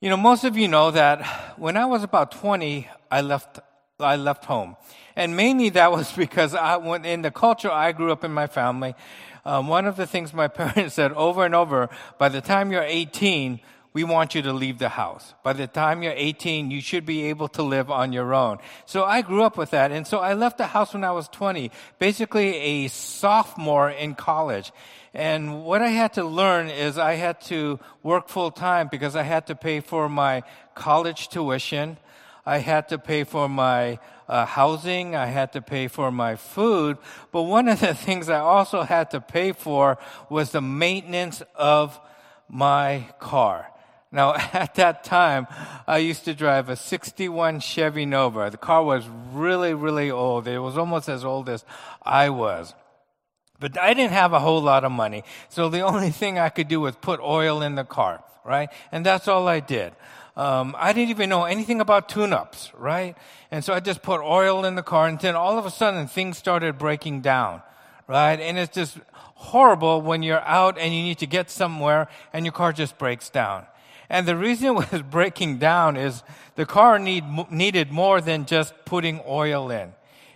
You know, most of you know that when I was about 20, I left, I left home. And mainly that was because I, went in the culture I grew up in my family, um, one of the things my parents said over and over, by the time you're 18, we want you to leave the house. By the time you're 18, you should be able to live on your own. So I grew up with that. And so I left the house when I was 20, basically a sophomore in college. And what I had to learn is I had to work full time because I had to pay for my college tuition. I had to pay for my uh, housing. I had to pay for my food. But one of the things I also had to pay for was the maintenance of my car. Now, at that time, I used to drive a 61 Chevy Nova. The car was really, really old. It was almost as old as I was. But I didn't have a whole lot of money. So the only thing I could do was put oil in the car, right? And that's all I did. Um, I didn't even know anything about tune-ups, right? And so I just put oil in the car and then all of a sudden things started breaking down, right? And it's just horrible when you're out and you need to get somewhere and your car just breaks down. And the reason it was breaking down is the car need, needed more than just putting oil in.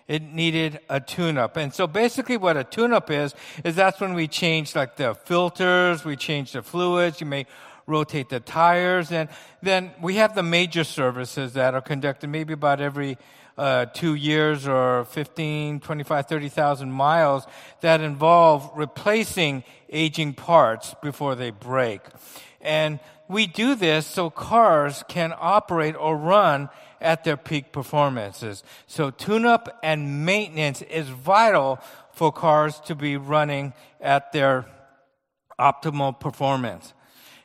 It needed a tune-up. And so basically what a tune-up is, is that's when we change like the filters, we change the fluids, you may rotate the tires, and then we have the major services that are conducted maybe about every uh, two years or 15, 25, 30,000 miles that involve replacing aging parts before they break. And we do this so cars can operate or run at their peak performances. So tune up and maintenance is vital for cars to be running at their optimal performance.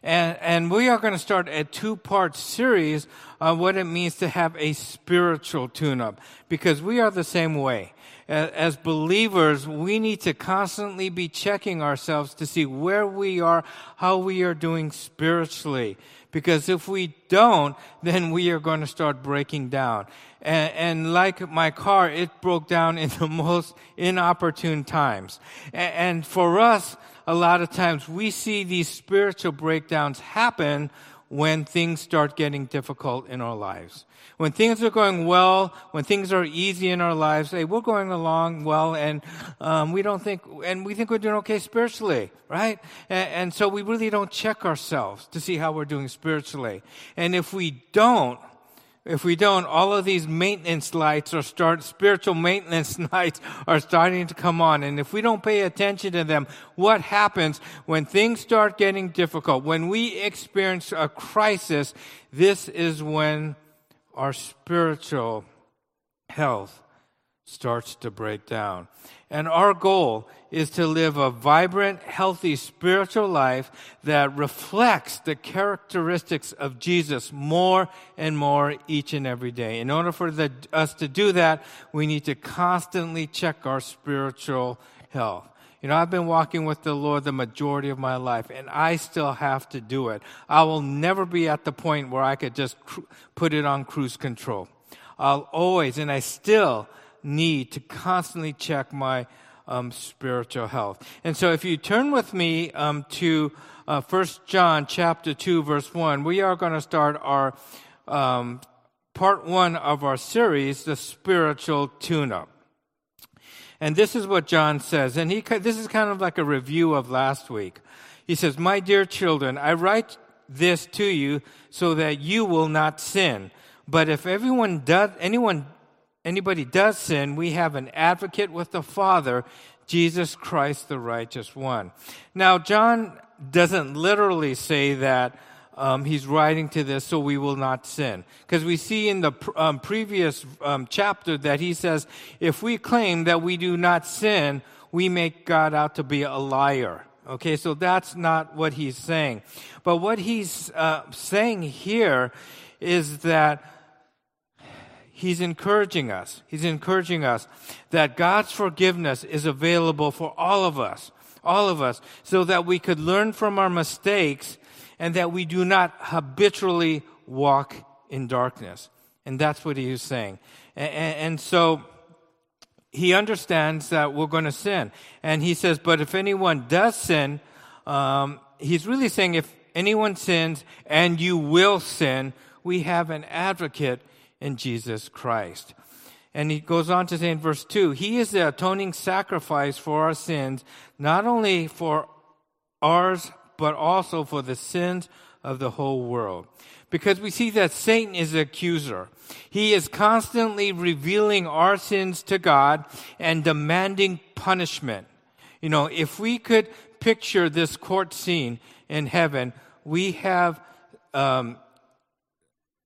And, and we are going to start a two part series on what it means to have a spiritual tune up because we are the same way. As believers, we need to constantly be checking ourselves to see where we are, how we are doing spiritually. Because if we don't, then we are going to start breaking down. And, and, like my car, it broke down in the most inopportune times. And, and for us, a lot of times we see these spiritual breakdowns happen when things start getting difficult in our lives. When things are going well, when things are easy in our lives, hey, we're going along well, and um, we don't think, and we think we're doing okay spiritually, right? And, and so we really don't check ourselves to see how we're doing spiritually. And if we don't, if we don't, all of these maintenance lights or start, spiritual maintenance lights are starting to come on. And if we don't pay attention to them, what happens when things start getting difficult? When we experience a crisis, this is when our spiritual health starts to break down. And our goal is to live a vibrant, healthy spiritual life that reflects the characteristics of Jesus more and more each and every day. In order for the, us to do that, we need to constantly check our spiritual health. You know, I've been walking with the Lord the majority of my life, and I still have to do it. I will never be at the point where I could just cru- put it on cruise control. I'll always, and I still need to constantly check my um, spiritual health. And so if you turn with me um, to uh, 1 John chapter 2 verse 1, we are going to start our um, part one of our series, the spiritual tune-up. And this is what John says. And he, this is kind of like a review of last week. He says, My dear children, I write this to you so that you will not sin. But if everyone does, anyone anybody does sin, we have an advocate with the Father, Jesus Christ, the righteous one. Now, John doesn't literally say that um, he's writing to this so we will not sin. Because we see in the um, previous um, chapter that he says, if we claim that we do not sin, we make God out to be a liar. Okay, so that's not what he's saying. But what he's uh, saying here is that he's encouraging us. He's encouraging us that God's forgiveness is available for all of us, all of us, so that we could learn from our mistakes and that we do not habitually walk in darkness. And that's what he is saying. And, and so he understands that we're going to sin. And he says, but if anyone does sin, um, he's really saying if anyone sins, and you will sin, we have an advocate in Jesus Christ. And he goes on to say in verse 2 He is the atoning sacrifice for our sins, not only for ours, but also for the sins of the whole world. Because we see that Satan is the accuser. He is constantly revealing our sins to God and demanding punishment. You know, if we could picture this court scene in heaven, we have um,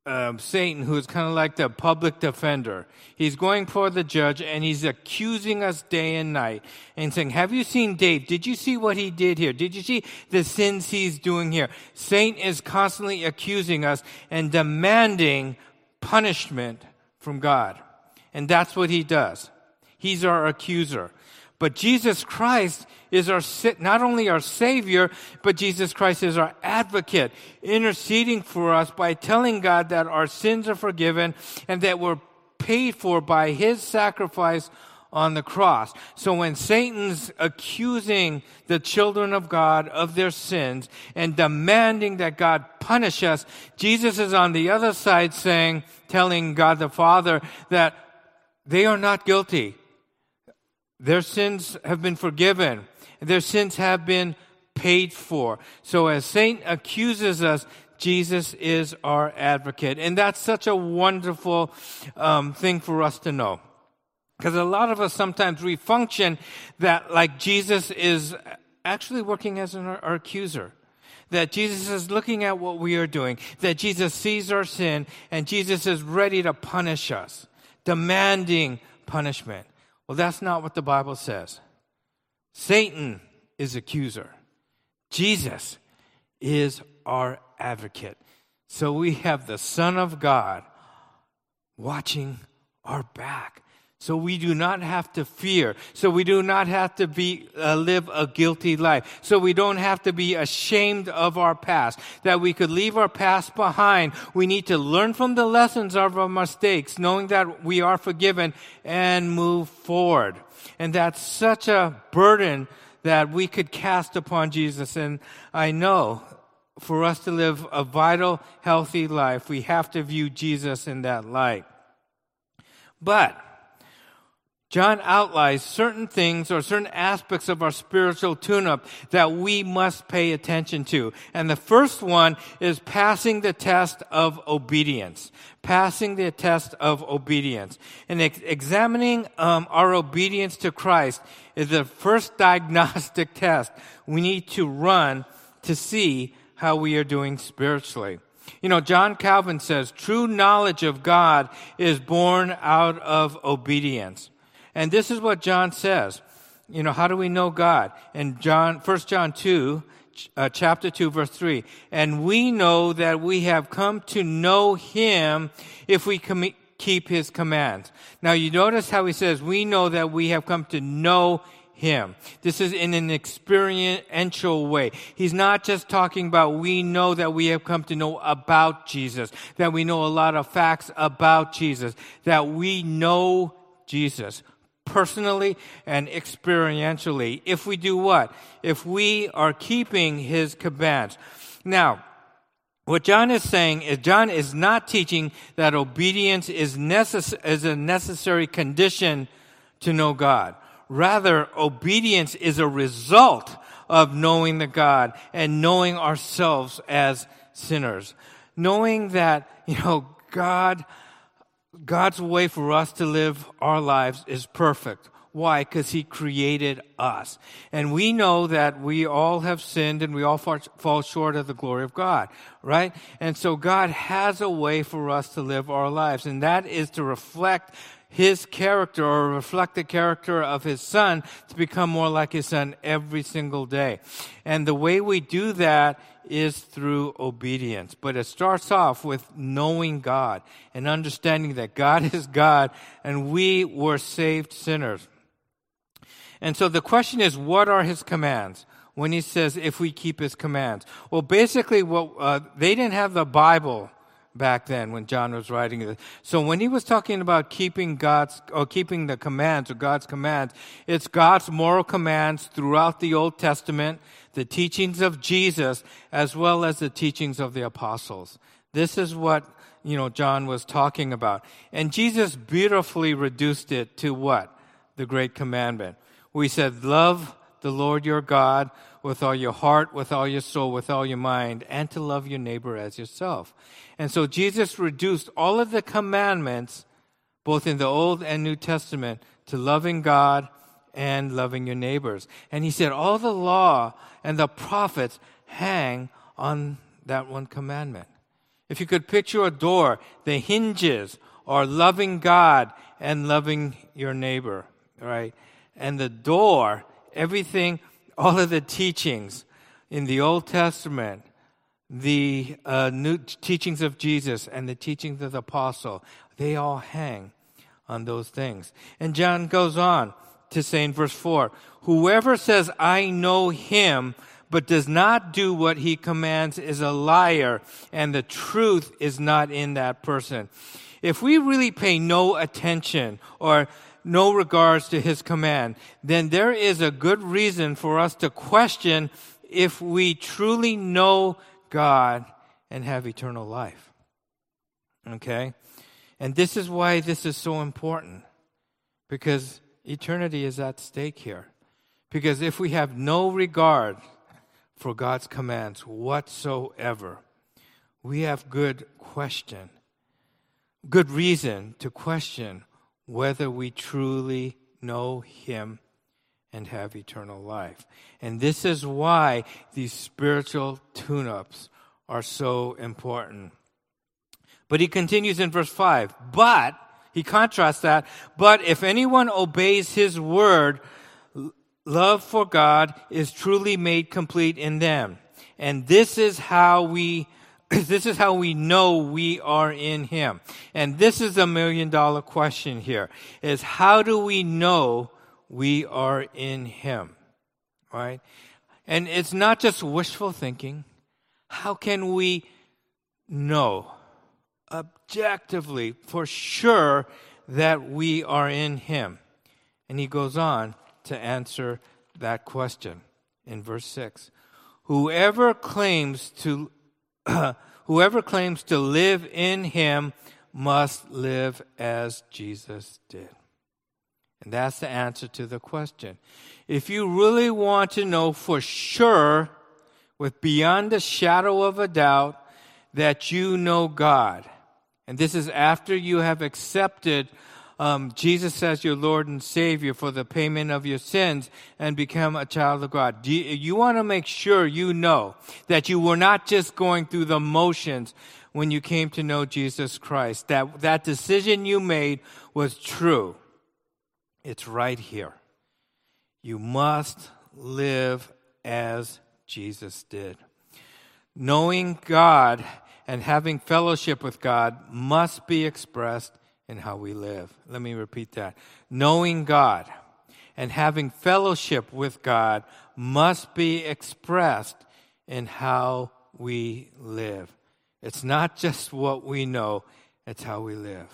um, Satan, who is kind of like the public defender. He's going for the judge and he's accusing us day and night and saying, Have you seen Dave? Did you see what he did here? Did you see the sins he's doing here? Satan is constantly accusing us and demanding punishment from God. And that's what he does. He's our accuser. But Jesus Christ is our, not only our Savior, but Jesus Christ is our advocate, interceding for us by telling God that our sins are forgiven and that we're paid for by His sacrifice on the cross. So when Satan's accusing the children of God of their sins and demanding that God punish us, Jesus is on the other side saying, telling God the Father that they are not guilty. Their sins have been forgiven. Their sins have been paid for. So as Satan accuses us, Jesus is our advocate. And that's such a wonderful um, thing for us to know. Because a lot of us sometimes we function that like Jesus is actually working as an, our accuser. That Jesus is looking at what we are doing. That Jesus sees our sin and Jesus is ready to punish us, demanding punishment. Well, that's not what the Bible says. Satan is accuser. Jesus is our advocate. So we have the Son of God watching our back, so we do not have to fear. So we do not have to be, uh, live a guilty life. So we don't have to be ashamed of our past. That we could leave our past behind. We need to learn from the lessons of our mistakes, knowing that we are forgiven and move forward. And that's such a burden that we could cast upon Jesus. And I know for us to live a vital, healthy life, we have to view Jesus in that light. But, John outlines certain things or certain aspects of our spiritual tune-up that we must pay attention to. And the first one is passing the test of obedience. Passing the test of obedience. And ex- examining um, our obedience to Christ is the first diagnostic test we need to run to see how we are doing spiritually. You know, John Calvin says, true knowledge of God is born out of obedience. And this is what John says. You know, how do we know God? In John, 1 John 2, uh, chapter 2, verse 3. And we know that we have come to know Him if we com- keep His commands. Now you notice how he says, we know that we have come to know him. This is in an experiential way. He's not just talking about we know that we have come to know about Jesus, that we know a lot of facts about Jesus, that we know Jesus personally and experientially. If we do what? If we are keeping his commands. Now, what John is saying is John is not teaching that obedience is, necess- is a necessary condition to know God. Rather, obedience is a result of knowing the God and knowing ourselves as sinners. Knowing that, you know, God God's way for us to live our lives is perfect. Why? Because He created us. And we know that we all have sinned and we all fall short of the glory of God, right? And so God has a way for us to live our lives, and that is to reflect his character or reflect the character of his son to become more like his son every single day. And the way we do that is through obedience. But it starts off with knowing God and understanding that God is God and we were saved sinners. And so the question is, what are his commands? When he says, if we keep his commands. Well, basically, what, uh, they didn't have the Bible back then when John was writing this. So when he was talking about keeping God's or keeping the commands or God's commands, it's God's moral commands throughout the Old Testament, the teachings of Jesus, as well as the teachings of the apostles. This is what you know John was talking about. And Jesus beautifully reduced it to what? The great commandment. We said, love the Lord your God with all your heart, with all your soul, with all your mind, and to love your neighbor as yourself. And so Jesus reduced all of the commandments, both in the Old and New Testament, to loving God and loving your neighbors. And he said all the law and the prophets hang on that one commandment. If you could picture a door, the hinges are loving God and loving your neighbor, right? And the door, everything all of the teachings in the Old Testament, the uh, new teachings of Jesus and the teachings of the apostle, they all hang on those things. And John goes on to say in verse 4 Whoever says, I know him, but does not do what he commands is a liar, and the truth is not in that person. If we really pay no attention or no regards to his command, then there is a good reason for us to question if we truly know God and have eternal life. Okay? And this is why this is so important. Because eternity is at stake here. Because if we have no regard for God's commands whatsoever, we have good question, good reason to question whether we truly know Him and have eternal life. And this is why these spiritual tune ups are so important. But he continues in verse 5 But, he contrasts that, but if anyone obeys his word, love for God is truly made complete in them. And this is how we this is how we know we are in him. And this is a million dollar question here is how do we know we are in him? Right? And it's not just wishful thinking. How can we know objectively for sure that we are in him? And he goes on to answer that question in verse 6. Whoever claims to whoever claims to live in him must live as Jesus did. And that's the answer to the question. If you really want to know for sure, with beyond a shadow of a doubt, that you know God, and this is after you have accepted um, Jesus as your Lord and Savior for the payment of your sins and become a child of God. You, you want to make sure you know that you were not just going through the motions when you came to know Jesus Christ, that that decision you made was true. It's right here. You must live as Jesus did. Knowing God and having fellowship with God must be expressed in how we live. Let me repeat that. Knowing God and having fellowship with God must be expressed in how we live. It's not just what we know, it's how we live.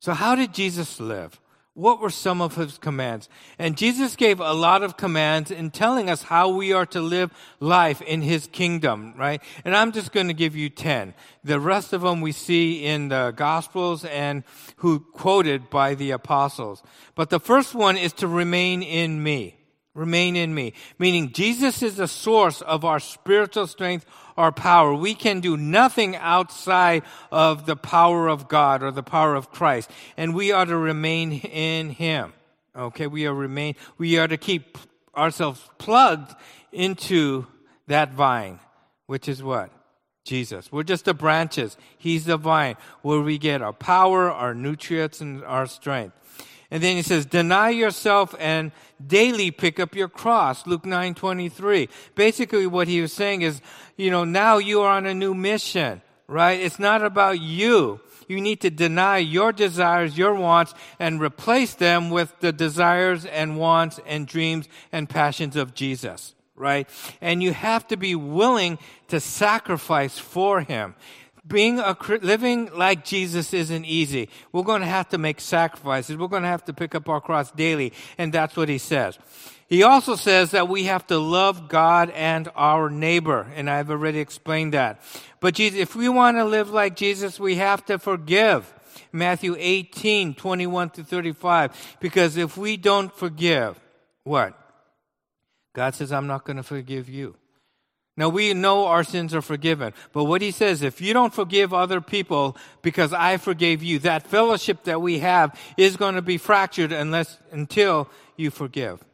So, how did Jesus live? What were some of his commands? And Jesus gave a lot of commands in telling us how we are to live life in his kingdom, right? And I'm just going to give you 10. The rest of them we see in the gospels and who quoted by the apostles. But the first one is to remain in me. Remain in me. Meaning Jesus is the source of our spiritual strength, our power. We can do nothing outside of the power of God or the power of Christ. And we are to remain in Him. Okay, we are remain, we are to keep ourselves plugged into that vine, which is what? Jesus. We're just the branches. He's the vine where we get our power, our nutrients, and our strength. And then he says, deny yourself and daily pick up your cross. Luke 9 23. Basically, what he was saying is, you know, now you are on a new mission, right? It's not about you. You need to deny your desires, your wants, and replace them with the desires and wants and dreams and passions of Jesus, right? And you have to be willing to sacrifice for him. Being a living like Jesus isn't easy. We're going to have to make sacrifices. We're going to have to pick up our cross daily, and that's what he says. He also says that we have to love God and our neighbor, and I've already explained that. But Jesus, if we want to live like Jesus, we have to forgive. Matthew 18, 21 to 35. Because if we don't forgive, what? God says, I'm not going to forgive you. Now we know our sins are forgiven, but what he says, if you don't forgive other people because I forgave you, that fellowship that we have is going to be fractured unless, until you forgive.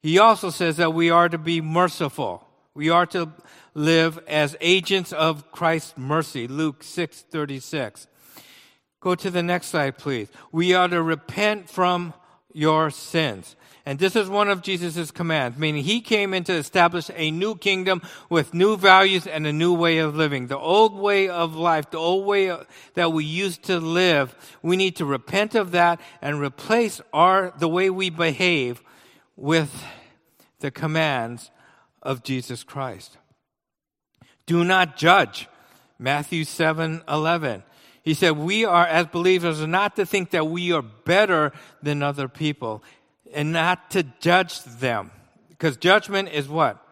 He also says that we are to be merciful. We are to live as agents of Christ's mercy. Luke 6 36. Go to the next slide, please. We are to repent from your sins. And this is one of Jesus' commands, meaning he came in to establish a new kingdom with new values and a new way of living. The old way of life, the old way that we used to live, we need to repent of that and replace our, the way we behave with the commands of Jesus Christ. Do not judge. Matthew 7 11. He said, We are, as believers, not to think that we are better than other people and not to judge them. Because judgment is what?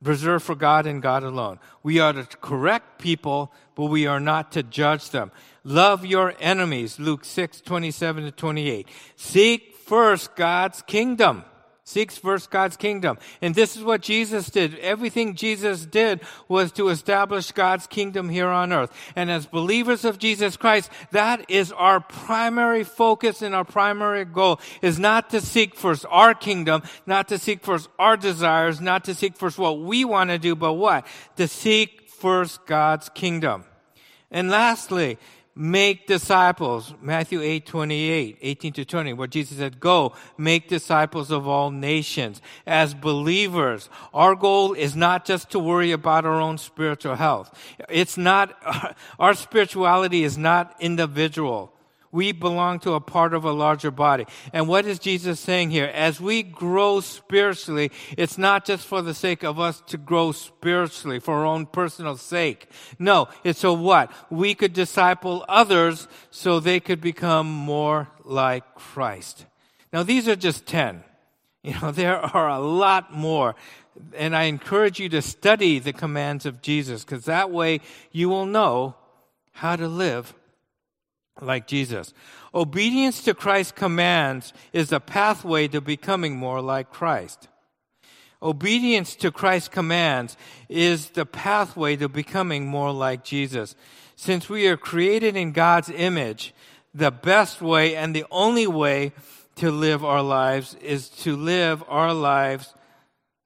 Reserved for God and God alone. We are to correct people, but we are not to judge them. Love your enemies, Luke 6, 27 to 28. Seek first God's kingdom seeks first God's kingdom. And this is what Jesus did. Everything Jesus did was to establish God's kingdom here on earth. And as believers of Jesus Christ, that is our primary focus and our primary goal is not to seek first our kingdom, not to seek first our desires, not to seek first what we want to do, but what? To seek first God's kingdom. And lastly, make disciples. Matthew 8, 28, 18 to 20, where Jesus said, go make disciples of all nations. As believers, our goal is not just to worry about our own spiritual health. It's not, our spirituality is not individual. We belong to a part of a larger body. And what is Jesus saying here? As we grow spiritually, it's not just for the sake of us to grow spiritually for our own personal sake. No, it's so what? We could disciple others so they could become more like Christ. Now these are just 10. You know, there are a lot more. And I encourage you to study the commands of Jesus because that way you will know how to live like Jesus. Obedience to Christ's commands is a pathway to becoming more like Christ. Obedience to Christ's commands is the pathway to becoming more like Jesus. Since we are created in God's image, the best way and the only way to live our lives is to live our lives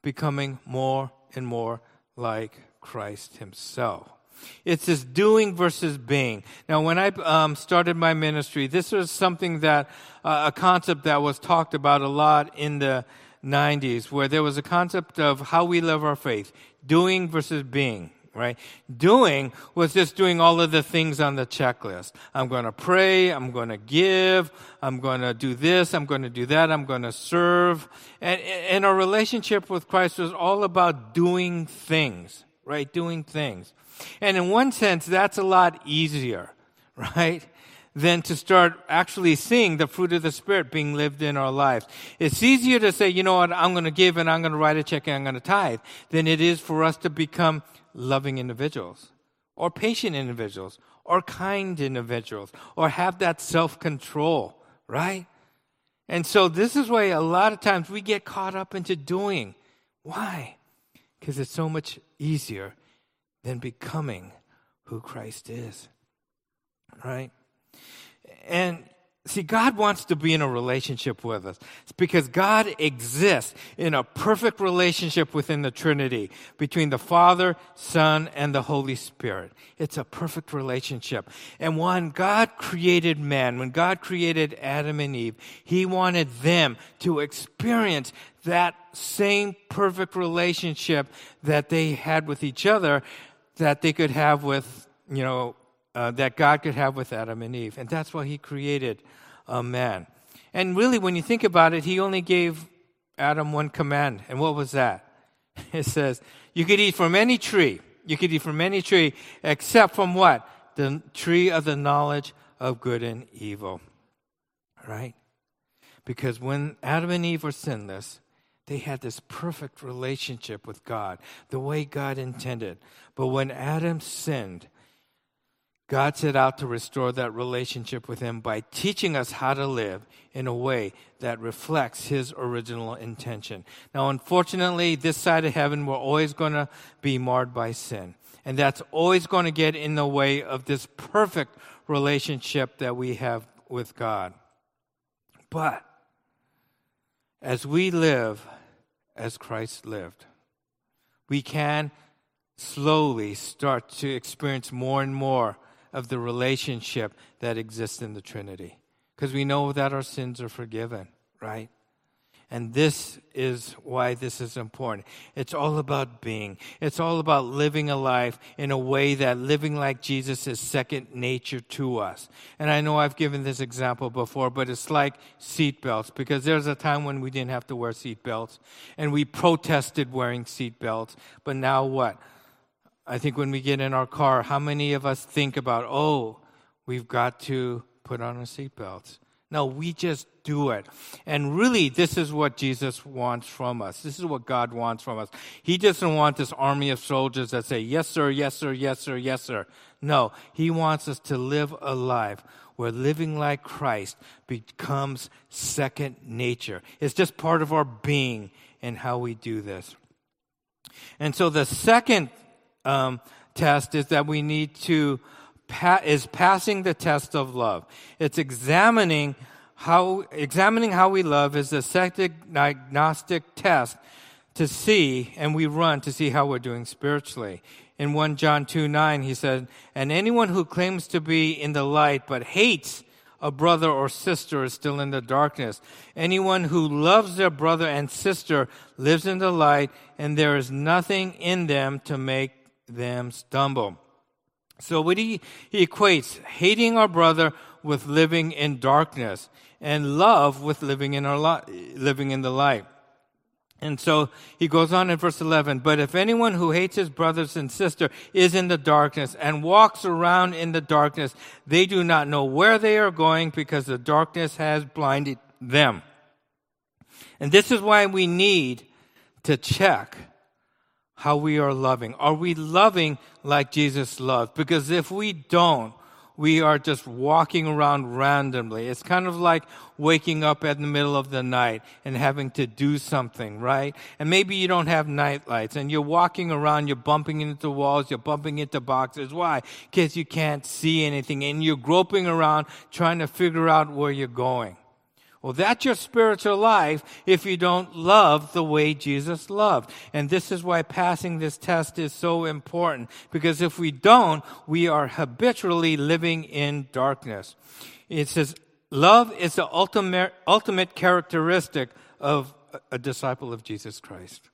becoming more and more like Christ Himself. It's this doing versus being. Now, when I um, started my ministry, this was something that, uh, a concept that was talked about a lot in the 90s, where there was a concept of how we live our faith, doing versus being right? Doing was just doing all of the things on the checklist. I'm going to pray. I'm going to give. I'm going to do this. I'm going to do that. I'm going to serve. And, and our relationship with Christ was all about doing things, right? Doing things. And in one sense, that's a lot easier, right? Than to start actually seeing the fruit of the Spirit being lived in our lives. It's easier to say, you know what, I'm going to give and I'm going to write a check and I'm going to tithe than it is for us to become loving individuals or patient individuals or kind individuals or have that self control, right? And so this is why a lot of times we get caught up into doing. Why? Because it's so much easier than becoming who Christ is. Right? And see, God wants to be in a relationship with us. It's because God exists in a perfect relationship within the Trinity between the Father, Son, and the Holy Spirit. It's a perfect relationship. And when God created man, when God created Adam and Eve, He wanted them to experience that same perfect relationship that they had with each other that they could have with, you know, uh, that God could have with Adam and Eve. And that's why he created a man. And really, when you think about it, he only gave Adam one command. And what was that? It says, You could eat from any tree. You could eat from any tree except from what? The tree of the knowledge of good and evil. Right? Because when Adam and Eve were sinless, they had this perfect relationship with God, the way God intended. But when Adam sinned, God set out to restore that relationship with him by teaching us how to live in a way that reflects his original intention. Now, unfortunately, this side of heaven, we're always going to be marred by sin. And that's always going to get in the way of this perfect relationship that we have with God. But as we live as Christ lived, we can slowly start to experience more and more of the relationship that exists in the Trinity. Because we know that our sins are forgiven, right? And this is why this is important. It's all about being. It's all about living a life in a way that living like Jesus is second nature to us. And I know I've given this example before, but it's like seatbelts because there's a time when we didn't have to wear seatbelts and we protested wearing seatbelts. But now what? I think when we get in our car, how many of us think about, oh, we've got to put on our seatbelts? No, we just do it. And really, this is what Jesus wants from us. This is what God wants from us. He doesn't want this army of soldiers that say, yes, sir, yes, sir, yes, sir, yes, sir. No, He wants us to live a life where living like Christ becomes second nature. It's just part of our being and how we do this. And so the second um, test is that we need to pa- is passing the test of love. It's examining how examining how we love is a diagnostic test to see, and we run to see how we're doing spiritually. In 1 John 2 9, he said, And anyone who claims to be in the light but hates a brother or sister is still in the darkness. Anyone who loves their brother and sister lives in the light, and there is nothing in them to make them stumble. So what he, he equates hating our brother with living in darkness and love with living in our li- living in the light. And so he goes on in verse 11, but if anyone who hates his brothers and sister is in the darkness and walks around in the darkness, they do not know where they are going because the darkness has blinded them. And this is why we need to check how we are loving. Are we loving like Jesus loved? Because if we don't, we are just walking around randomly. It's kind of like waking up in the middle of the night and having to do something, right? And maybe you don't have night lights and you're walking around, you're bumping into walls, you're bumping into boxes. Why? Because you can't see anything and you're groping around trying to figure out where you're going. Well, that's your spiritual life if you don't love the way Jesus loved. And this is why passing this test is so important. Because if we don't, we are habitually living in darkness. It says, love is the ultimate, ultimate characteristic of a disciple of Jesus Christ.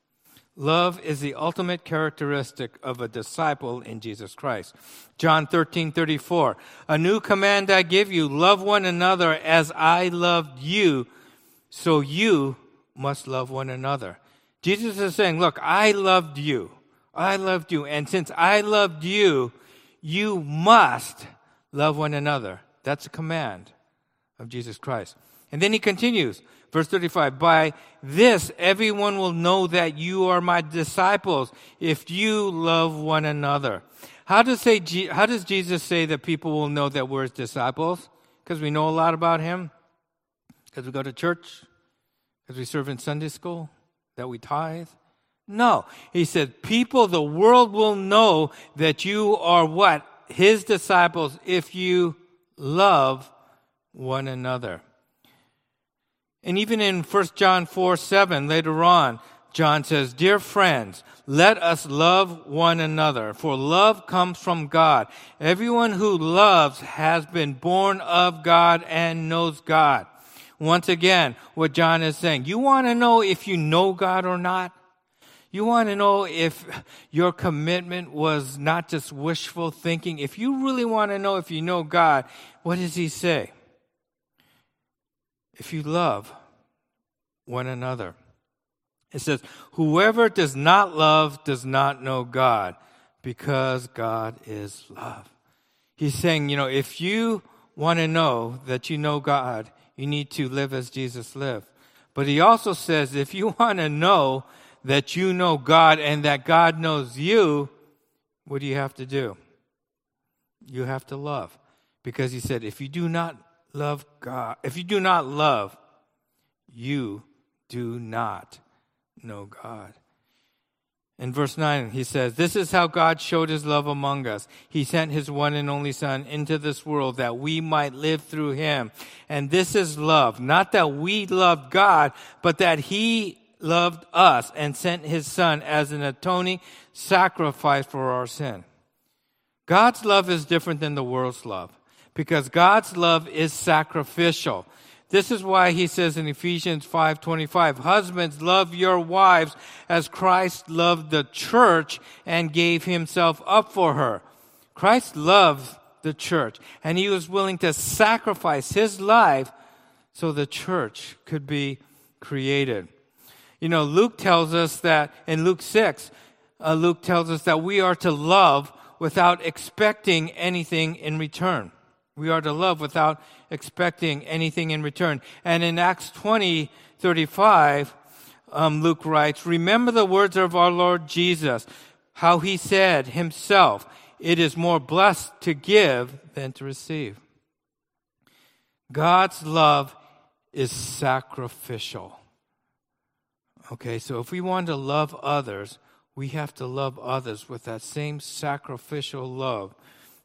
Love is the ultimate characteristic of a disciple in Jesus Christ. John 13, 34. A new command I give you, love one another as I loved you, so you must love one another. Jesus is saying, look, I loved you. I loved you. And since I loved you, you must love one another. That's a command of Jesus Christ. And then he continues, Verse 35, by this everyone will know that you are my disciples if you love one another. How does, say, how does Jesus say that people will know that we're his disciples? Because we know a lot about him? Because we go to church? Because we serve in Sunday school? That we tithe? No. He said, people, the world will know that you are what? His disciples if you love one another. And even in 1 John 4 7, later on, John says, Dear friends, let us love one another, for love comes from God. Everyone who loves has been born of God and knows God. Once again, what John is saying, you want to know if you know God or not? You want to know if your commitment was not just wishful thinking? If you really want to know if you know God, what does he say? If you love one another. It says, Whoever does not love does not know God, Because God is love. He's saying, you know, if you want to know that you know God, you need to live as Jesus lived. But he also says, if you want to know that you know God and that God knows you, what do you have to do? You have to love. Because he said, if you do not love God, if you do not love, you do not know God. In verse 9, he says, This is how God showed his love among us. He sent his one and only Son into this world that we might live through him. And this is love. Not that we loved God, but that he loved us and sent his Son as an atoning sacrifice for our sin. God's love is different than the world's love because God's love is sacrificial. This is why he says in Ephesians 5:25, "Husbands, love your wives as Christ loved the church and gave himself up for her." Christ loved the church, and he was willing to sacrifice his life so the church could be created. You know, Luke tells us that in Luke 6, uh, Luke tells us that we are to love without expecting anything in return. We are to love without expecting anything in return. And in Acts 20, 35, um, Luke writes, Remember the words of our Lord Jesus, how he said himself, It is more blessed to give than to receive. God's love is sacrificial. Okay, so if we want to love others, we have to love others with that same sacrificial love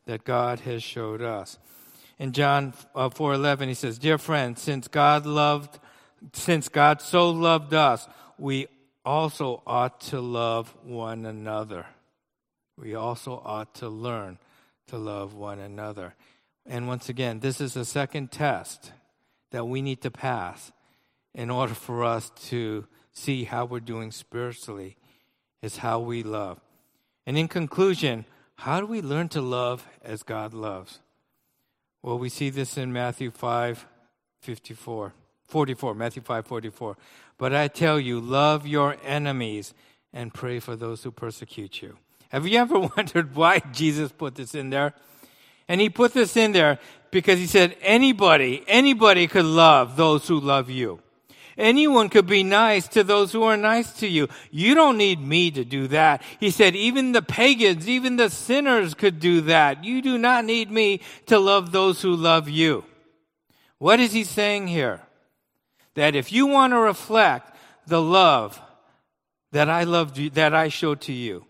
that God has showed us in John uh, 4:11 he says, "Dear friends, since God loved since God so loved us, we also ought to love one another. We also ought to learn to love one another." And once again, this is a second test that we need to pass in order for us to see how we're doing spiritually is how we love. And in conclusion, how do we learn to love as God loves? Well, we see this in Matthew 5 54, 44, Matthew 5 44. But I tell you, love your enemies and pray for those who persecute you. Have you ever wondered why Jesus put this in there? And he put this in there because he said anybody, anybody could love those who love you. Anyone could be nice to those who are nice to you. You don't need me to do that. He said, even the pagans, even the sinners could do that. You do not need me to love those who love you. What is he saying here? That if you want to reflect the love that I loved you, that I showed to you,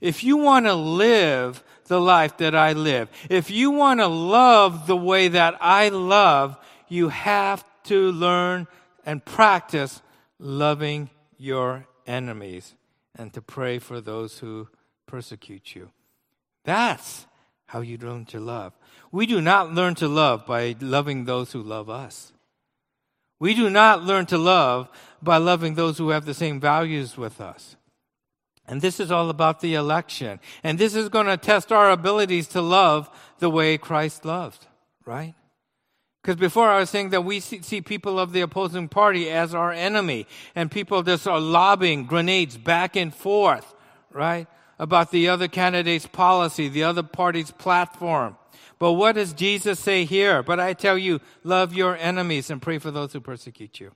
if you want to live the life that I live, if you want to love the way that I love, you have to learn and practice loving your enemies and to pray for those who persecute you. That's how you learn to love. We do not learn to love by loving those who love us. We do not learn to love by loving those who have the same values with us. And this is all about the election. And this is going to test our abilities to love the way Christ loved, right? Because before I was saying that we see, see, people of the opposing party as our enemy, and people just are lobbing grenades back and forth, right? About the other candidate's policy, the other party's platform. But what does Jesus say here? But I tell you, love your enemies and pray for those who persecute you.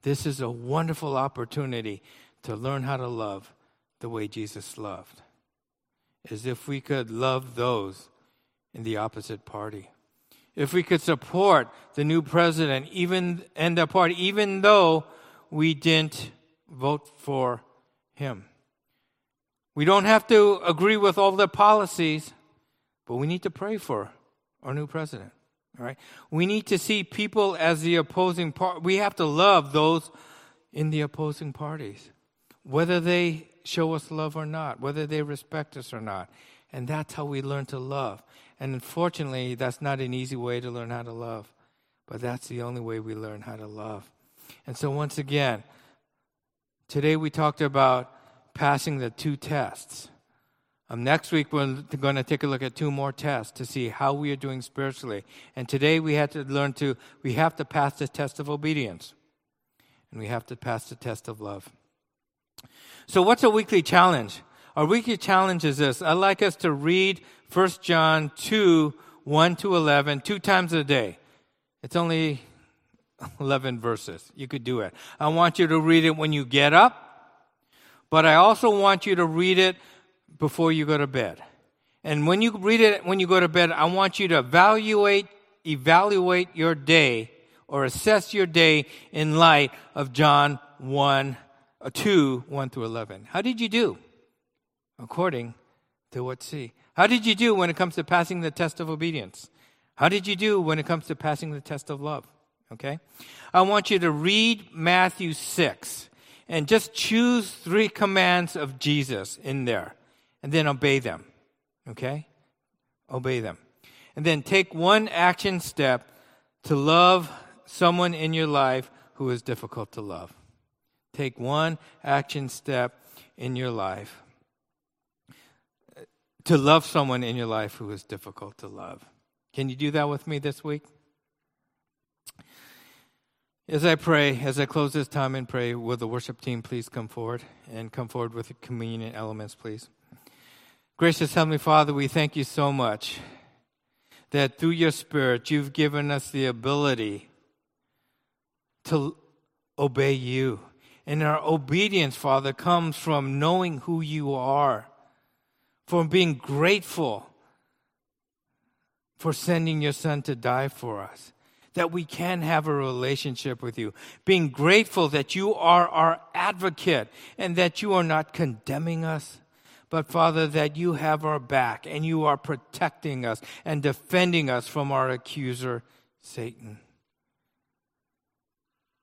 This is a wonderful opportunity to learn how to love the way Jesus loved. As if we could love those in the opposite party if we could support the new president, even and the party, even though we didn't vote for him. We don't have to agree with all their policies, but we need to pray for our new president. All right? We need to see people as the opposing part. We have to love those in the opposing parties, whether they show us love or not, whether they respect us or not. And that's how we learn to love. And unfortunately, that's not an easy way to learn how to love, but that's the only way we learn how to love. And so, once again, today we talked about passing the two tests. Um, next week, we're going to take a look at two more tests to see how we are doing spiritually. And today, we had to learn to, we have to pass the test of obedience, and we have to pass the test of love. So, what's a weekly challenge? Our weekly challenge is this. I'd like us to read 1 John 2, 1 to 11, two times a day. It's only 11 verses. You could do it. I want you to read it when you get up, but I also want you to read it before you go to bed. And when you read it when you go to bed, I want you to evaluate evaluate your day or assess your day in light of John 1 uh, 2 1 through 11. How did you do? According to what see. How did you do when it comes to passing the test of obedience? How did you do when it comes to passing the test of love? Okay? I want you to read Matthew 6 and just choose three commands of Jesus in there and then obey them. Okay? Obey them. And then take one action step to love someone in your life who is difficult to love. Take one action step in your life to love someone in your life who is difficult to love. Can you do that with me this week? As I pray, as I close this time and pray, will the worship team please come forward and come forward with the communion elements, please? Gracious Heavenly Father, we thank you so much that through your Spirit, you've given us the ability to obey you. And our obedience, Father, comes from knowing who you are, from being grateful for sending your Son to die for us, that we can have a relationship with you, being grateful that you are our advocate and that you are not condemning us but Father, that you have our back and you are protecting us and defending us from our accuser, Satan.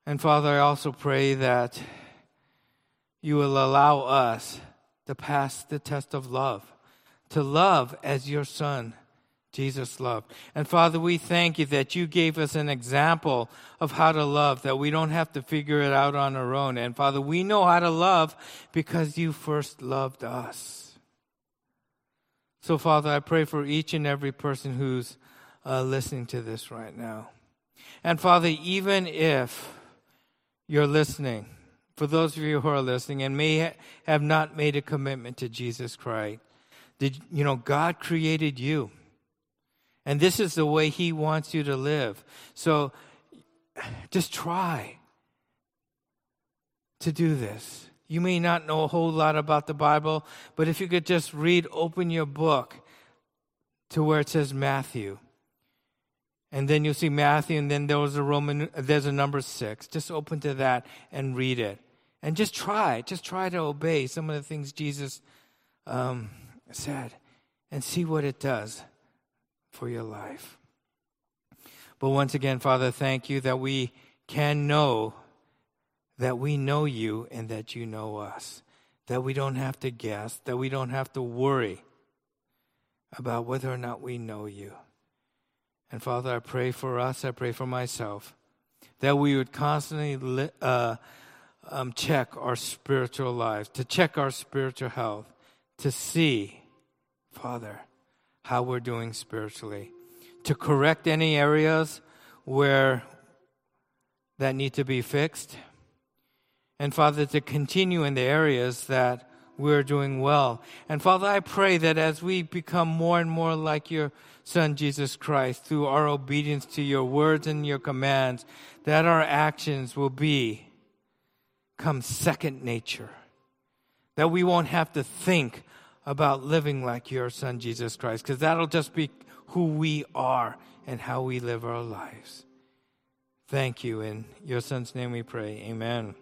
And Father, I also pray that you will allow us to pass the test of love, to love as your Son. Jesus loved. And Father, we thank you that you gave us an example of how to love, that we don't have to figure it out on our own. And Father, we know how to love because you first loved us. So, Father, I pray for each and every person who's uh, listening to this right now. And Father, even if you're listening, for those of you who are listening and may ha- have not made a commitment to Jesus Christ, did you know God created you? And this is the way He wants you to live. So just try to do this. You may not know a whole lot about the Bible, but if you could just read, open your book to where it says Matthew. And then you'll see Matthew, and then there was a Roman, there's a number six. Just open to that and read it. And just try, just try to obey some of the things Jesus um, said and see what it does for your life. But once again, Father, thank you that we can know that we know you and that you know us, that we don't have to guess, that we don't have to worry about whether or not we know you. And Father, I pray for us, I pray for myself, that we would constantly uh, um, check our spiritual lives, to check our spiritual health, to see, Father, how we're doing spiritually, to correct any areas where that need to be fixed. And Father, to continue in the areas that we're doing well. And Father, I pray that as we become more and more like your Son, Jesus Christ, through our obedience to your words and your commands, that our actions will be come second nature. That we won't have to think about living like your son, Jesus Christ, because that'll just be who we are and how we live our lives. Thank you. In your son's name we pray. Amen.